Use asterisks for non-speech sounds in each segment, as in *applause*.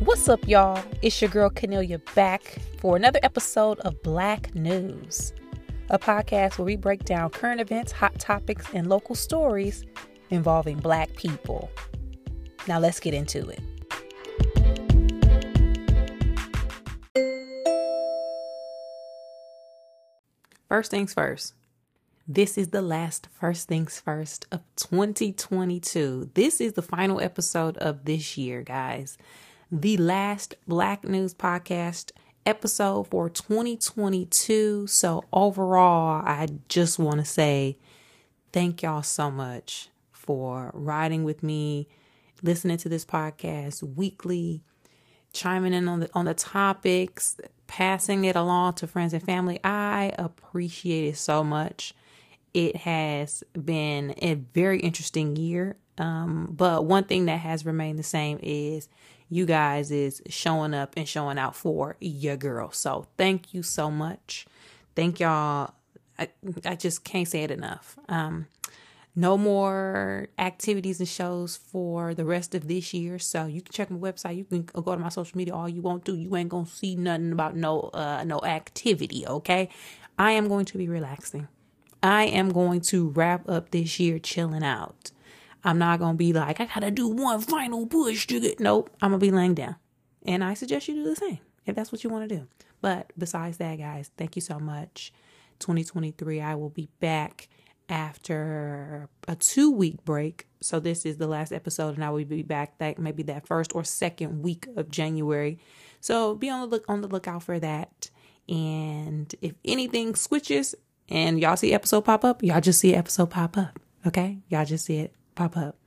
What's up, y'all? It's your girl Kennelia back for another episode of Black News, a podcast where we break down current events, hot topics, and local stories involving Black people. Now, let's get into it. First things first. This is the last First Things First of 2022. This is the final episode of this year, guys. The last Black News podcast episode for 2022. So, overall, I just want to say thank y'all so much for riding with me, listening to this podcast weekly, chiming in on the on the topics, passing it along to friends and family. I appreciate it so much. It has been a very interesting year. Um, but one thing that has remained the same is you guys is showing up and showing out for your girl. So thank you so much. Thank y'all. I, I just can't say it enough. Um, no more activities and shows for the rest of this year. So you can check my website. You can go to my social media all you want to. You ain't gonna see nothing about no uh no activity, okay? I am going to be relaxing. I am going to wrap up this year chilling out. I'm not gonna be like, I gotta do one final push to get nope. I'm gonna be laying down. And I suggest you do the same if that's what you want to do. But besides that, guys, thank you so much. 2023, I will be back after a two week break. So this is the last episode, and I will be back that maybe that first or second week of January. So be on the look on the lookout for that. And if anything switches and y'all see episode pop up, y'all just see episode pop up. Okay? Y'all just see it pop up.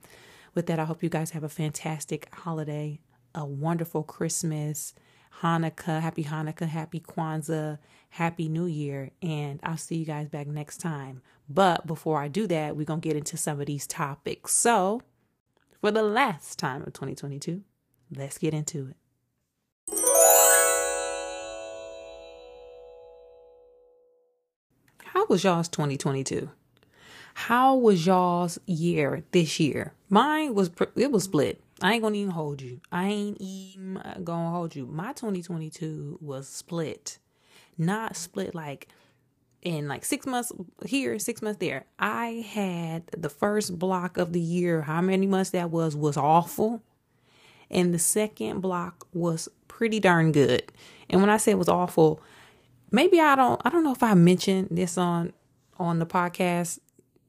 With that, I hope you guys have a fantastic holiday, a wonderful Christmas, Hanukkah, happy Hanukkah, happy Kwanzaa, happy New Year, and I'll see you guys back next time. But before I do that, we're going to get into some of these topics. So, for the last time of 2022, let's get into it. How was y'all's 2022? How was y'all's year this year? Mine was it was split. I ain't gonna even hold you. I ain't even gonna hold you. My 2022 was split, not split like in like six months here, six months there. I had the first block of the year. How many months that was was awful, and the second block was pretty darn good. And when I say it was awful, maybe I don't I don't know if I mentioned this on on the podcast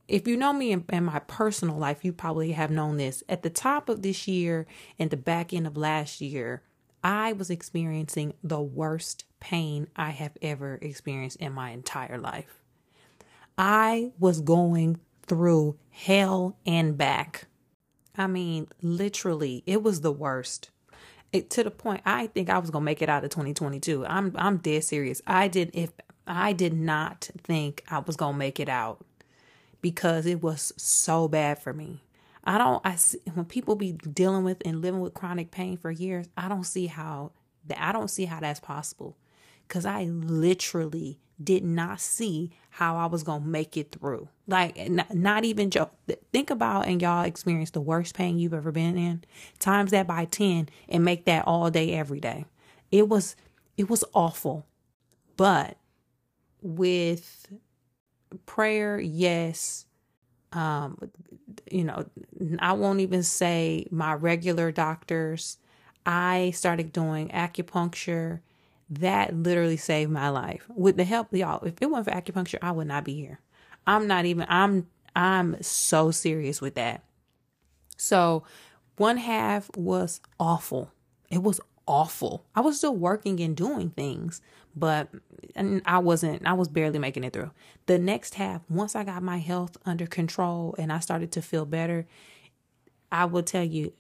if you know me in, in, my personal life, you probably have known this. At the top of this year and the back end of last year, I was experiencing the worst pain I have ever experienced in my entire life. I was going through hell and back. I mean, literally, it was the worst. It, to the point I think I was gonna make it out of 2022. I'm I'm dead serious. I did if I did not think I was gonna make it out because it was so bad for me. I don't I see when people be dealing with and living with chronic pain for years, I don't see how that I don't see how that's possible. Cuz I literally did not see how I was going to make it through. Like not, not even joke. Think about and y'all experience the worst pain you've ever been in. Times that by 10 and make that all day every day. It was it was awful. But with prayer, yes. Um, you know, I won't even say my regular doctors. I started doing acupuncture. That literally saved my life. With the help of y'all, if it wasn't for acupuncture, I would not be here. I'm not even I'm I'm so serious with that. So one half was awful. It was awful. I was still working and doing things, but I wasn't I was barely making it through. The next half, once I got my health under control and I started to feel better, I will tell you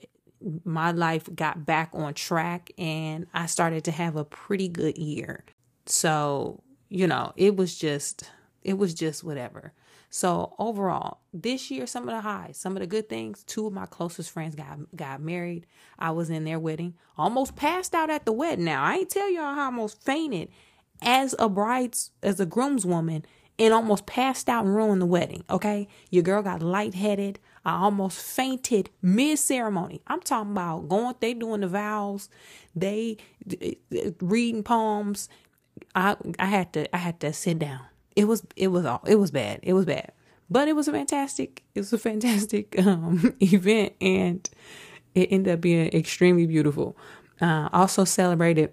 my life got back on track and I started to have a pretty good year. So, you know, it was just it was just whatever. So overall, this year, some of the highs, some of the good things. Two of my closest friends got got married. I was in their wedding, almost passed out at the wedding. Now I ain't tell y'all how I almost fainted as a bride's as a groomswoman and almost passed out and ruined the wedding. Okay, your girl got lightheaded. I almost fainted mid ceremony. I'm talking about going, they doing the vows, they reading poems. I I had to I had to sit down. It was it was all it was bad. It was bad. But it was a fantastic it was a fantastic *laughs* um event and it ended up being extremely beautiful. Uh also celebrated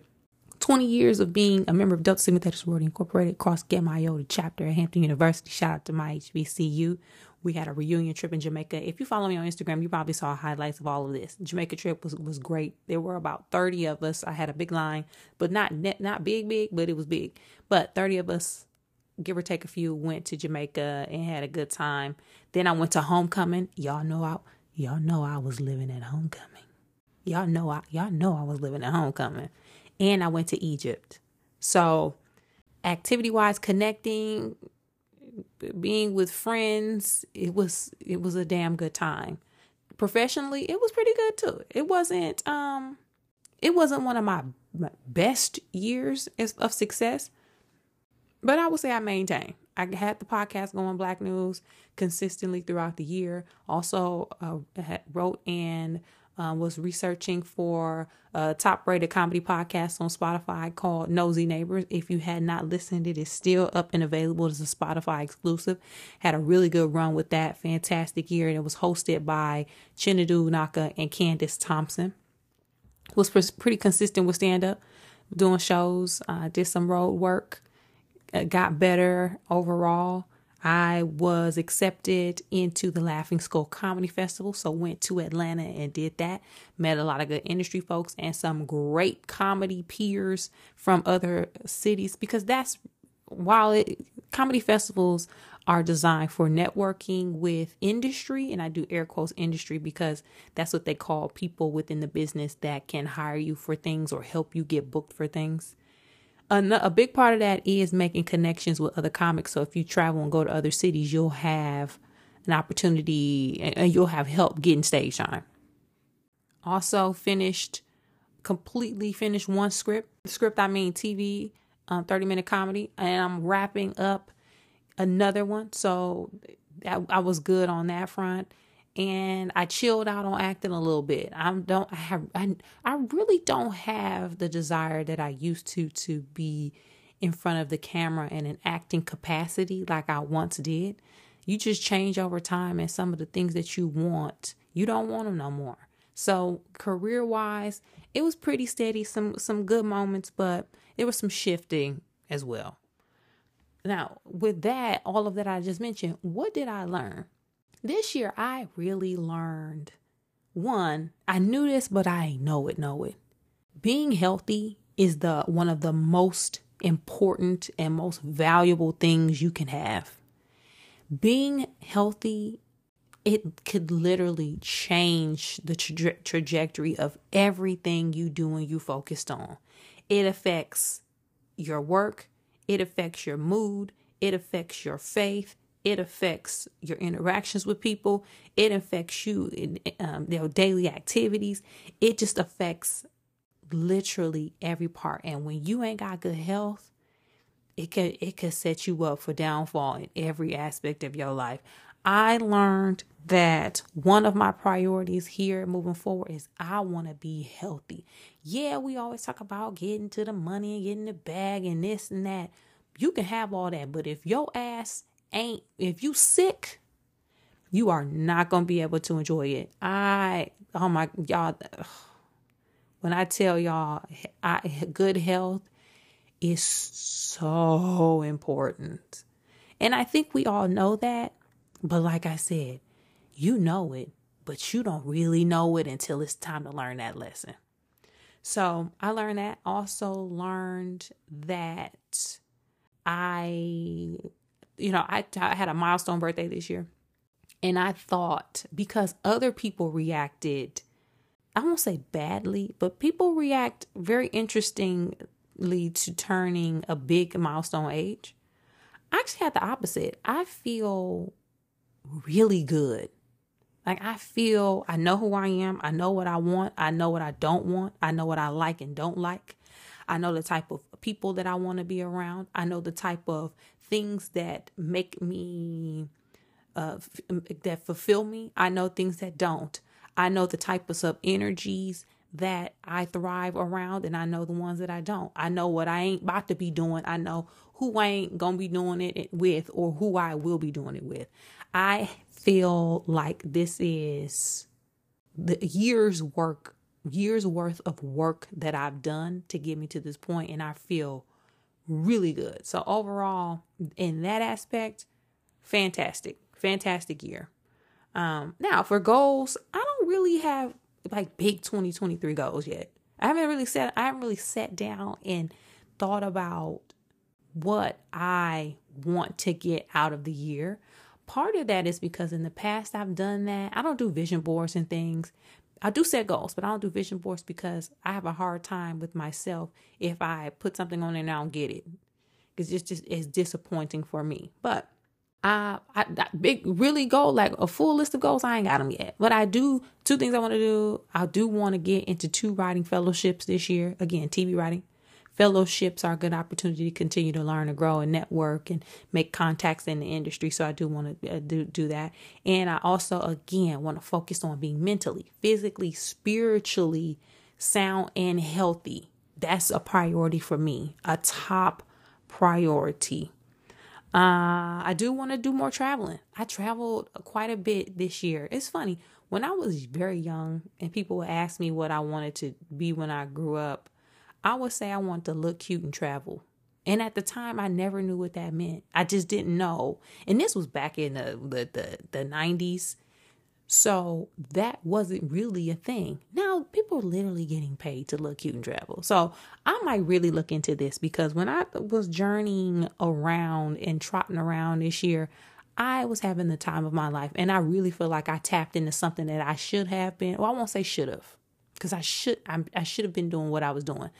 20 years of being a member of Delta Sigma Theta Sorority Incorporated, Cross Gamma Iota chapter at Hampton University. Shout out to my HBCU. We had a reunion trip in Jamaica. If you follow me on Instagram, you probably saw highlights of all of this. Jamaica trip was, was great. There were about 30 of us. I had a big line, but not net, not big, big, but it was big. But 30 of us, give or take a few, went to Jamaica and had a good time. Then I went to homecoming. Y'all know I y'all know I was living at homecoming. Y'all know I y'all know I was living at homecoming and I went to Egypt. So, activity wise, connecting, being with friends, it was it was a damn good time. Professionally, it was pretty good too. It wasn't um it wasn't one of my, best years of success, but I would say I maintained. I had the podcast going, Black News, consistently throughout the year. Also, uh, wrote and um, was researching for a top rated comedy podcast on Spotify called Nosy Neighbors. If you had not listened, it is still up and available as a Spotify exclusive. Had a really good run with that. Fantastic year. And it was hosted by Chinedu Unaka and Candace Thompson. Was pretty consistent with stand up, doing shows, uh, did some road work, uh, got better overall. I was accepted into the Laughing Skull Comedy Festival, so went to Atlanta and did that. Met a lot of good industry folks and some great comedy peers from other cities because that's while it comedy festivals are designed for networking with industry and I do air quotes industry because that's what they call people within the business that can hire you for things or help you get booked for things a, big part of that is making connections with other comics. So if you travel and go to other cities, you'll have an opportunity and you'll have help getting stage time. Also finished, completely finished one script. Script, I mean TV, um, 30 minute comedy. And I'm wrapping up another one. So I, I was good on that front and I chilled out on acting a little bit. I don't I have I, I really don't have the desire that I used to to be in front of the camera in an acting capacity like I once did. You just change over time and some of the things that you want, you don't want them no more. So career-wise, it was pretty steady, some some good moments, but there was some shifting as well. Now, with that, all of that I just mentioned, what did I learn? This year, I really learned one, I knew this, but I know it, know it. Being healthy is the one of the most important and most valuable things you can have. Being healthy, it could literally change the tra- trajectory of everything you do and you focused on. It affects your work, it affects your mood, it affects your faith, it affects your interactions with people. It affects you in um, their daily activities. It just affects literally every part. And when you ain't got good health, it could it could set you up for downfall in every aspect of your life. I learned that one of my priorities here moving forward is I want to be healthy. Yeah, we always talk about getting to the money and getting the bag and this and that. You can have all that, but if your ass ain't if you sick, you are not gonna be able to enjoy it. I oh my y'all when I tell y'all I good health is so important. And I think we all know that, but like I said, you know it, but you don't really know it until it's time to learn that lesson. So I learned that. Also learned that I you know, I, I had a milestone birthday this year. And I thought because other people reacted, I won't say badly, but people react very interestingly to turning a big milestone age. I actually had the opposite. I feel really good. Like I feel I know who I am. I know what I want. I know what I don't want. I know what I like and don't like. I know the type of people that I want to be around. I know the type of things that make me uh, that fulfill me. I know things that don't. I know the types of energies that I thrive around, and I know the ones that I don't. I know what I ain't about to be doing. I know who I ain't gonna be doing it with, or who I will be doing it with. I feel like this is the years work, years worth of work that I've done to get me to this point, and I feel really good. So overall, in that aspect, fantastic, fantastic year. Um, now for goals, I don't really have like big 2023 goals yet. I haven't really set I haven't really sat down and thought about what I want to get out of the year. Part of that is because in the past I've done that. I don't do vision boards and things. I do set goals, but I don't do vision boards because I have a hard time with myself if I put something on there and I don't get it. Because it's just, it's disappointing for me. But I, I big really goal like a full list of goals. I ain't got them yet, but I do two things I want to do. I do want to get into two writing fellowships this year. Again, TV writing fellowships are a good opportunity to continue to learn and grow and network and make contacts in the industry. So I do want to uh, do do that, and I also again want to focus on being mentally, physically, spiritually sound and healthy. That's a priority for me, a top priority. Uh, I do want to do more traveling. I traveled quite a bit this year. It's funny. When I was very young and people would ask me what I wanted to be when I grew up, I would say I want to look cute and travel. And at the time, I never knew what that meant. I just didn't know. And this was back in the the the, the 90s. So that wasn't really a thing. Now people are literally getting paid to look cute and travel. So I might really look into this because when I was journeying around and trotting around this year, I was having the time of my life. And I really feel like I tapped into something that I should have been. Well, I won't say should have, because I should I, I should have been doing what I was doing.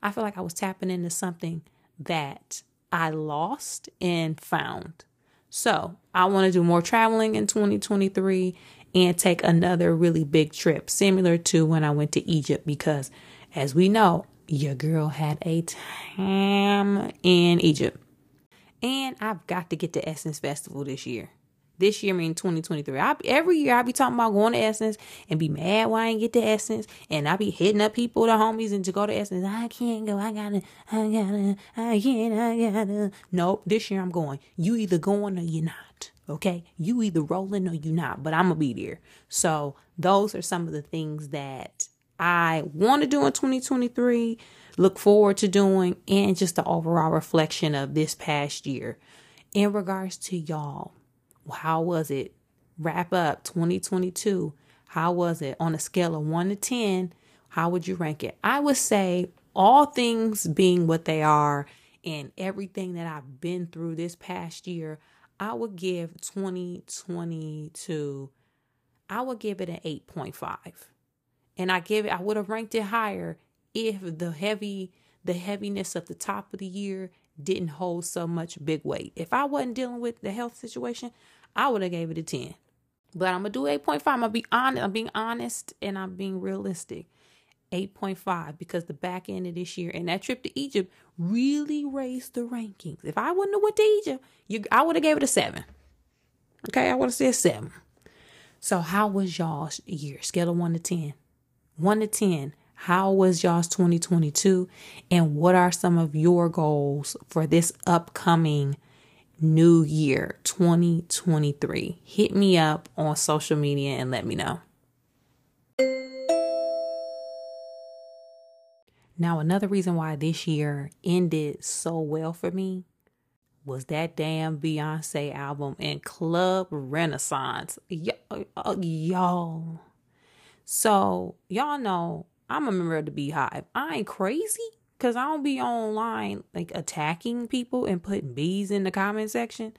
I feel like I was tapping into something that I lost and found. So I want to do more traveling in 2023 and take another really big trip, similar to when I went to Egypt, because as we know, your girl had a time in Egypt. And I've got to get to Essence Festival this year. This year, I mean 2023. I be, every year I be talking about going to Essence and be mad why I ain't get to Essence. And I be hitting up people, the homies, and to go to Essence. I can't go. I gotta. I gotta. I can't. I gotta. Nope. This year I'm going. You either going or you're not. Okay, you either rolling or you not, but I'm gonna be there. So those are some of the things that I want to do in 2023, look forward to doing, and just the overall reflection of this past year. In regards to y'all, how was it? Wrap up 2022. How was it on a scale of one to 10? How would you rank it? I would say all things being what they are and everything that I've been through this past year, I would give 2022, I would give it an 8.5. And I give it, I would have ranked it higher if the heavy, the heaviness of the top of the year didn't hold so much big weight. If I wasn't dealing with the health situation, I would have gave it a 10. But I'm gonna do 8.5. I'm gonna be honest, I'm being honest and I'm being realistic. 8.5 because the back end of this year and that trip to Egypt really raised the rankings. If I wouldn't have went to Egypt, you I would have gave it a seven. Okay, I would have said seven. So how was y'all's year? Scale of one to ten. One to ten. How was y'all's 2022? And what are some of your goals for this upcoming new year 2023? Hit me up on social media and let me know. Now, another reason why this year ended so well for me was that damn Beyonce album and Club Renaissance. Y- uh, y'all. So, y'all know I'm a member of the Beehive. I ain't crazy because I don't be online like attacking people and putting bees in the comment section.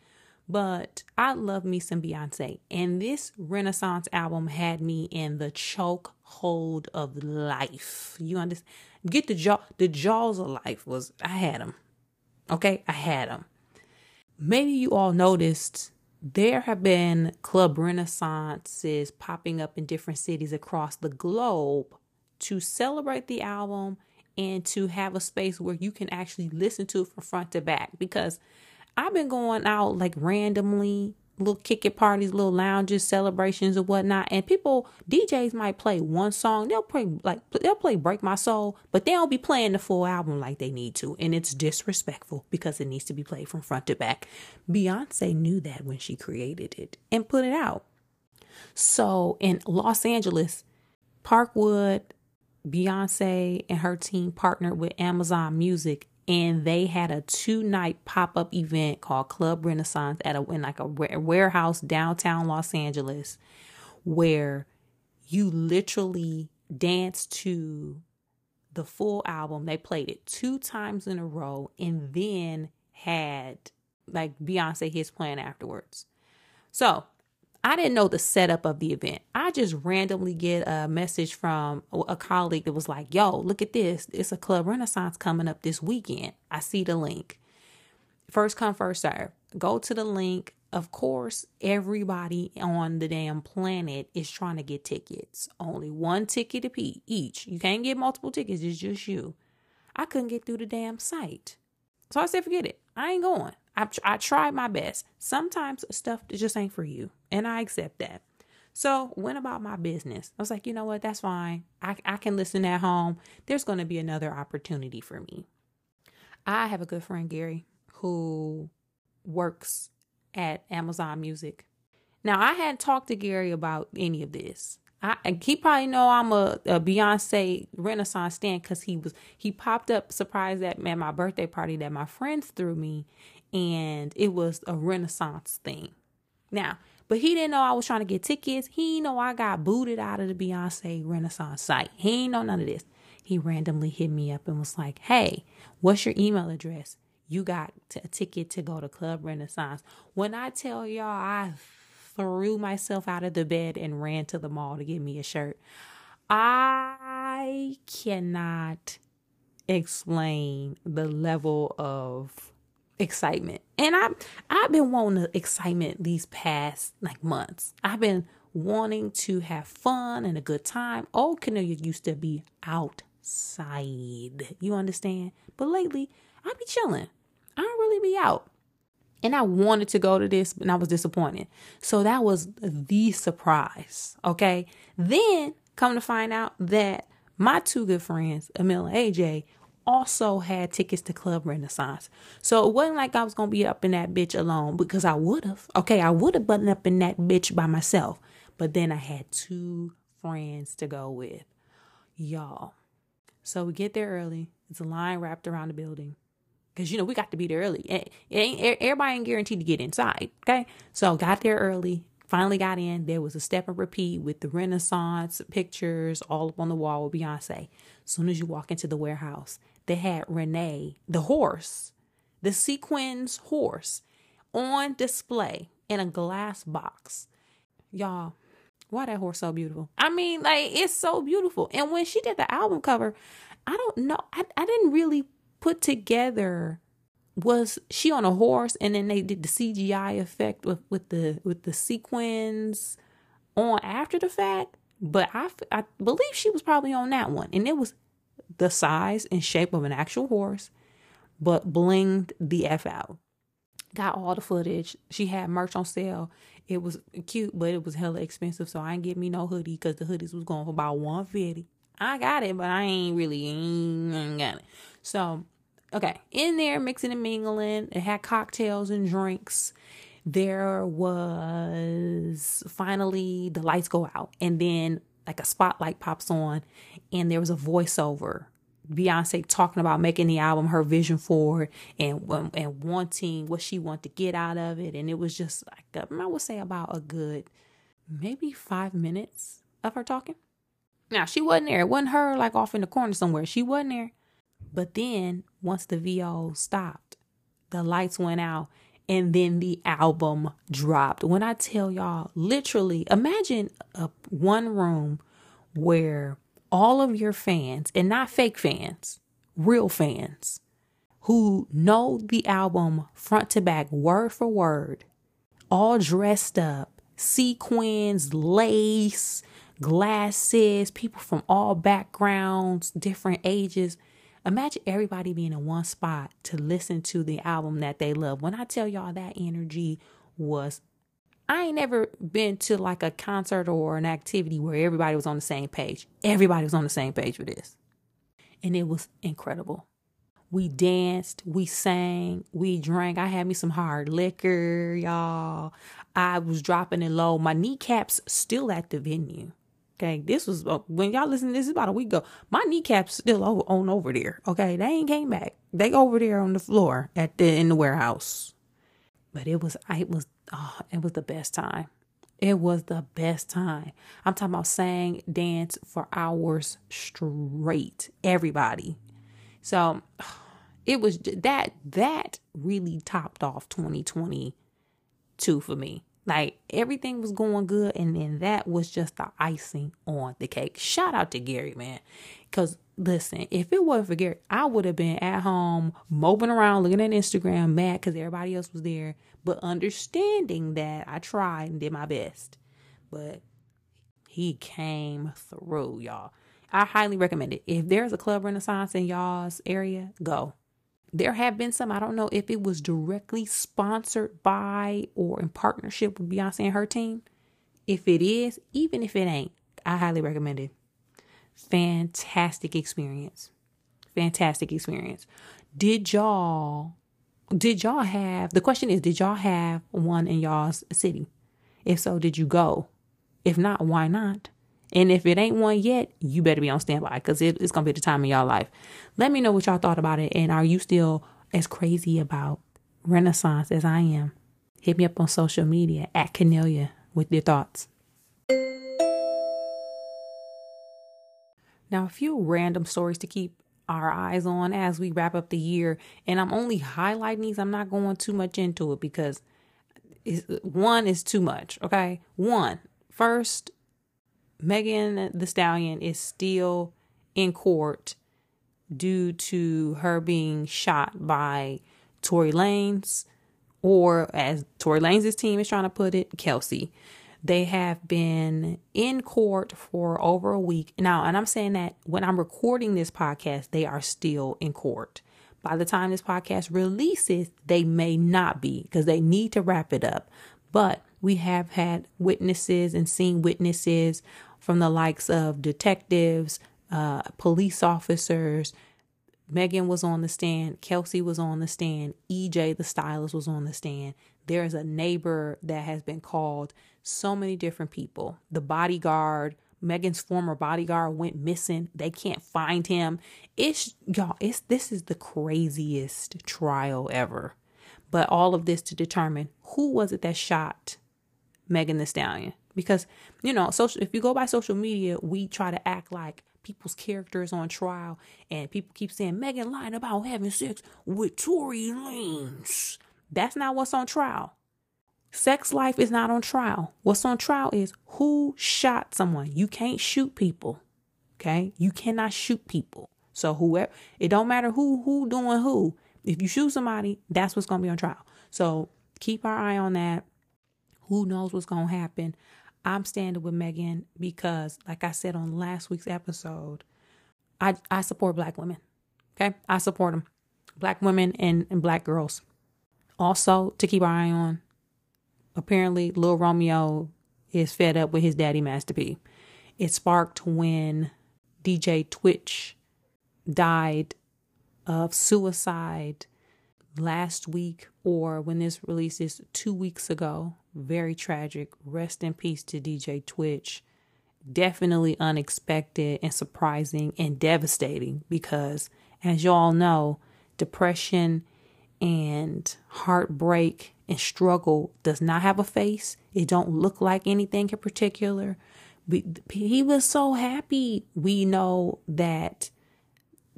But I love me some Beyonce. And this Renaissance album had me in the choke hold of life. You understand? Get the jaw, the jaws of life was, I had them. Okay, I had them. Maybe you all noticed there have been club renaissances popping up in different cities across the globe to celebrate the album and to have a space where you can actually listen to it from front to back because I've been going out like randomly little kick it parties, little lounges, celebrations and whatnot. And people, DJs might play one song. They'll play like they'll play "Break My Soul," but they don't be playing the full album like they need to, and it's disrespectful because it needs to be played from front to back. Beyonce knew that when she created it and put it out. So in Los Angeles, Parkwood, Beyonce and her team partnered with Amazon Music and they had a two night pop up event called Club Renaissance at a in like a warehouse downtown Los Angeles, where you literally dance to the full album. They played it two times in a row, and then had like Beyonce his plan afterwards. So I didn't know the setup of the event. I just randomly get a message from a colleague that was like, yo, look at this. It's a Club Renaissance coming up this weekend. I see the link. First come, first serve. Go to the link. Of course, everybody on the damn planet is trying to get tickets. Only one ticket each. You can't get multiple tickets, it's just you. I couldn't get through the damn site. So I said, forget it. I ain't going. I, I tried my best. Sometimes stuff just ain't for you, and I accept that. So went about my business. I was like, you know what? That's fine. I, I can listen at home. There's going to be another opportunity for me. I have a good friend, Gary, who works at Amazon Music. Now, I hadn't talked to Gary about any of this. I he probably know I'm a, a Beyonce Renaissance stand because he was he popped up surprised at, at my birthday party that my friends threw me, and it was a Renaissance thing. Now, but he didn't know I was trying to get tickets. He know I got booted out of the Beyonce Renaissance site. He didn't know none of this. He randomly hit me up and was like, "Hey, what's your email address? You got a ticket to go to Club Renaissance." When I tell y'all, I threw myself out of the bed and ran to the mall to get me a shirt. I cannot explain the level of excitement. And I I've been wanting the excitement these past like months. I've been wanting to have fun and a good time. Old Kennelia used to be outside. You understand? But lately, I be chilling. I don't really be out. And I wanted to go to this, but I was disappointed. So that was the surprise. Okay. Then come to find out that my two good friends, Emil and AJ, also had tickets to Club Renaissance. So it wasn't like I was gonna be up in that bitch alone because I would have. Okay, I would have buttoned up in that bitch by myself. But then I had two friends to go with. Y'all. So we get there early. It's a line wrapped around the building because you know we got to be there early. It ain't everybody ain't guaranteed to get inside. Okay, so got there early. Finally got in. There was a step and repeat with the Renaissance pictures all up on the wall with Beyonce. As soon as you walk into the warehouse, they had Reneigh, the horse, the sequins horse, on display in a glass box. Y'all, why that horse so beautiful? I mean, like it's so beautiful. And when she did the album cover, I don't know. I, I didn't really put together was she on a horse and then they did the CGI effect with, with the with the sequins on after the fact? But I, I believe she was probably on that one. And it was the size and shape of an actual horse but blinged the f out. Got all the footage. She had merch on sale. It was cute but it was hella expensive so i ain't get me no hoodie because the hoodies was going for about 150 i got it but i ain't really ain't got it. So, okay, in there mixing and mingling, it had cocktails and drinks. There was finally the lights go out, and then like a spotlight pops on, and there was a voiceover. Beyonce talking about making the album her vision for it and um, and wanting what she wanted to get out of it, and it was just like a, I would say about a good maybe five minutes of her talking. Now she wasn't there. It wasn't her like off in the corner somewhere. She wasn't there. But then once the VO stopped, the lights went out and then the album dropped. When I tell y'all, literally, imagine a one room where all of your fans, and not fake fans, real fans, who know the album front to back, word for word, all dressed up, sequins, lace, glasses, people from all backgrounds, different ages Imagine everybody being in one spot to listen to the album that they love. When I tell y'all that energy was I ain't never been to like a concert or an activity where everybody was on the same page. Everybody was on the same page for this. And it was incredible. We danced, we sang, we drank. I had me some hard liquor, y'all. I was dropping it low. My kneecaps still at the venue. Okay, this was uh, when y'all listen. This is about a week ago. My kneecaps still over, on over there. Okay, they ain't came back. They over there on the floor at the in the warehouse. But it was, it was, oh, it was the best time. It was the best time. I'm talking about sang, dance for hours straight. Everybody. So *sighs* it was that that really topped off 2022 for me. Like everything was going good, and then that was just the icing on the cake. Shout out to Gary, man. Because listen, if it wasn't for Gary, I would have been at home moping around, looking at Instagram, mad because everybody else was there, but understanding that I tried and did my best. But he came through, y'all. I highly recommend it. If there's a club renaissance in y'all's area, go. There have been some, I don't know if it was directly sponsored by or in partnership with Beyonce and her team. If it is, even if it ain't, I highly recommend it. Fantastic experience. Fantastic experience. Did y'all did y'all have the question is did y'all have one in y'all's city? If so, did you go? If not, why not? And if it ain't one yet, you better be on standby because it, it's going to be the time of y'all life. Let me know what y'all thought about it. And are you still as crazy about Renaissance as I am? Hit me up on social media at Kennelia with your thoughts. Now, a few random stories to keep our eyes on as we wrap up the year. And I'm only highlighting these. I'm not going too much into it because one is too much. Okay. One, first, Megan Thee Stallion is still in court due to her being shot by Tory Lanez, or as Tory Lanez's team is trying to put it, Kelsey. They have been in court for over a week now, and I'm saying that when I'm recording this podcast, they are still in court. By the time this podcast releases, they may not be because they need to wrap it up. But we have had witnesses and seen witnesses from the likes of detectives, uh, police officers. Megan was on the stand. Kelsey was on the stand. EJ, the stylist, was on the stand. There is a neighbor that has been called. So many different people. The bodyguard, Megan's former bodyguard went missing. They can't find him. It's y'all, it's this is the craziest trial ever. But all of this to determine who was it that shot Megan Thee Stallion? Because you know social if you go by social media we try to act like people's characters on trial and people keep saying megan lied about having sex with tory lanez. That's not what's on trial. Sex life is not on trial. What's on trial is who shot someone. You can't shoot people okay? You cannot shoot people. So whoever it don't matter who who doing who. If you shoot somebody that's what's to be on trial. So keep our eye on that. Who knows what's going to happen I'm standing with Megan because, like I said on last week's episode, I, I support black women. Okay. I support them. Black women and, and black girls. Also, to keep our eye on, apparently, Lil Romeo is fed up with his daddy, Master P. It sparked when DJ Twitch died of suicide last week or when this releases two weeks ago. Very tragic. Rest in peace to DJ Twitch. Definitely unexpected and surprising and devastating because, as y'all know, depression and heartbreak and struggle does not have a face. It don't look like anything in particular. he was so happy. We know that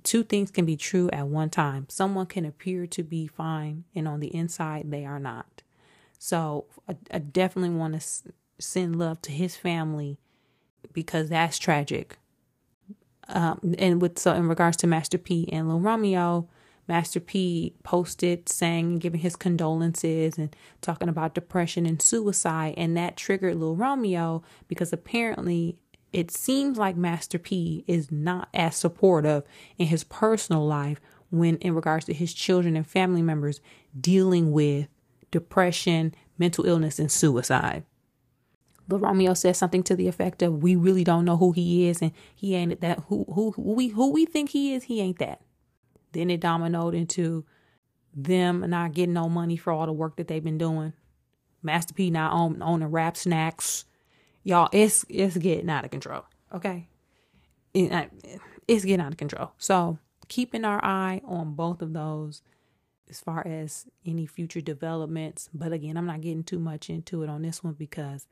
two things can be true at one time. Someone can appear to be fine, and on the inside, they are not. So I, I definitely want to send love to his family because that's tragic. Um, and with so in regards to Master P and Lil Romeo, Master P posted saying giving his condolences and talking about depression and suicide, and that triggered Lil Romeo because apparently it seems like Master P is not as supportive in his personal life when in regards to his children and family members dealing with depression, mental illness and suicide. But Romeo said something to the effect of, "We really don't know who he is, and he ain't that. Who who, who we who we think he is, he ain't that." Then it dominoed into them not getting no money for all the work that they've been doing. Master P now own, owning rap snacks. Y'all, it's it's getting out of control. Okay, it, uh, it's getting out of control. So keeping our eye on both of those as far as any future developments. But again, I'm not getting too much into it on this one because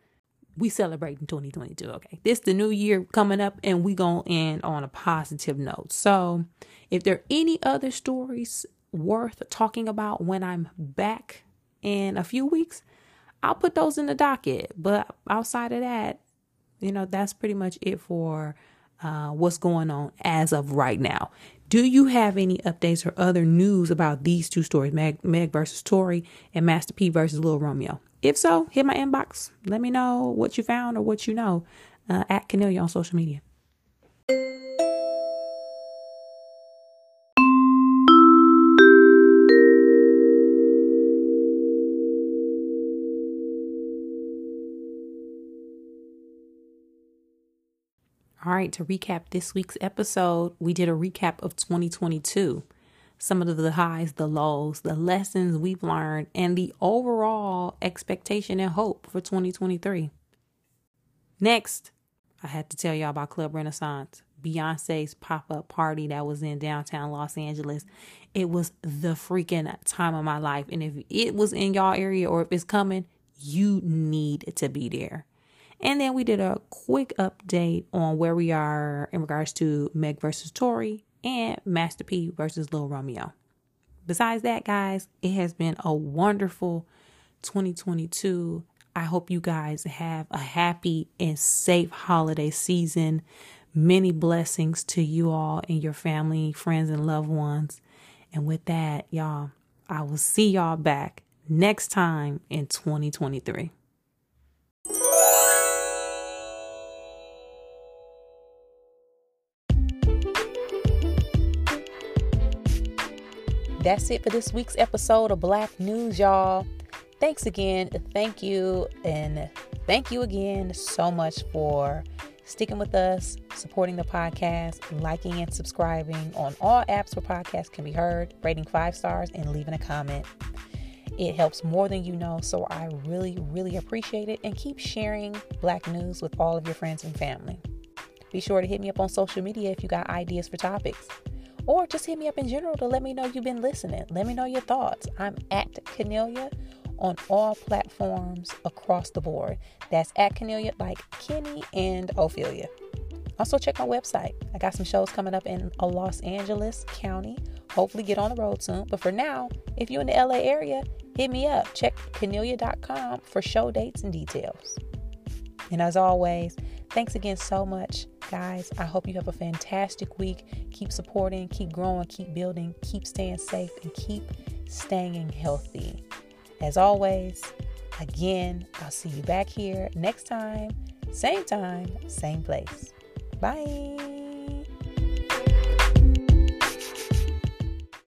we celebrate in 2022. Okay. This the new year coming up and we gonna end on a positive note. So if there are any other stories worth talking about when I'm back in a few weeks, I'll put those in the docket. But outside of that, you know, that's pretty much it for uh, what's going on as of right now. Do you have any updates or other news about these two stories, Meg, Meg versus Tory and Master P versus Little Romeo? If so, hit my inbox. Let me know what you found or what you know uh, at Kennelia on social media. Right, to recap this week's episode, we did a recap of 2022. Some of the highs, the lows, the lessons we've learned, and the overall expectation and hope for 2023. Next, I had to tell y'all about Club Renaissance, Beyonce's pop up party that was in downtown Los Angeles. It was the freaking time of my life. And if it was in y'all area or if it's coming, you need to be there. And then we did a quick update on where we are in regards to Meg versus Tory and Master P versus Lil Romeo. Besides that, guys, it has been a wonderful 2022. I hope you guys have a happy and safe holiday season. Many blessings to you all and your family, friends, and loved ones. And with that, y'all, I will see y'all back next time in 2023. That's it for this week's episode of Black News, y'all. Thanks again. Thank you. And thank you again so much for sticking with us, supporting the podcast, liking and subscribing on all apps where podcasts can be heard, rating five stars, and leaving a comment. It helps more than you know, so I really, really appreciate it. And keep sharing Black News with all of your friends and family. Be sure to hit me up on social media if you got ideas for topics or just hit me up in general to let me know you've been listening. Let me know your thoughts. I'm at Kennelia on all platforms across the board. That's at Kennelia, like Kenny and Ophelia. Also, check my website. I got some shows coming up in a Los Angeles County. Hopefully, get on the road soon. But for now, if you're in the LA area, hit me up. Check Kennelia.com for show dates and details. And as always, thanks again so much Guys, I hope you have a fantastic week. Keep supporting, keep growing, keep building, keep staying safe, and keep staying healthy. As always, again, I'll see you back here next time, same time, same place. Bye.